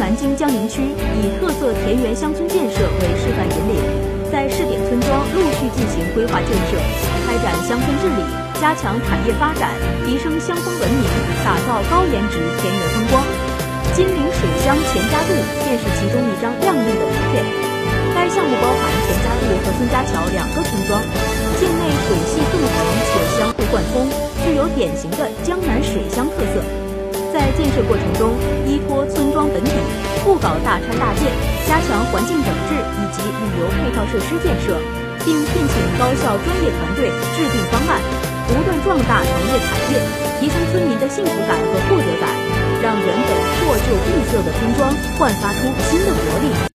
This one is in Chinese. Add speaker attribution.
Speaker 1: 南京江宁区以特色田园乡村建设为示范引领，在试点村庄陆续进行规划建设，开展乡村治理，加强产业发展，提升乡风文明，打造高颜值田园风光。金陵水乡钱家渡便是其中一张亮丽的图片。该项目包含钱家渡和孙家桥两个村庄，境内水系纵横且相互贯通，具有典型的江南水乡特色。在建设过程中，依，不搞大拆大建，加强环境整治以及旅游配套设施建设，并聘请高校专业团队制定方案，不断壮大农业产业，提升村民的幸福感和获得感，让原本破旧闭塞的村庄焕发出新的活力。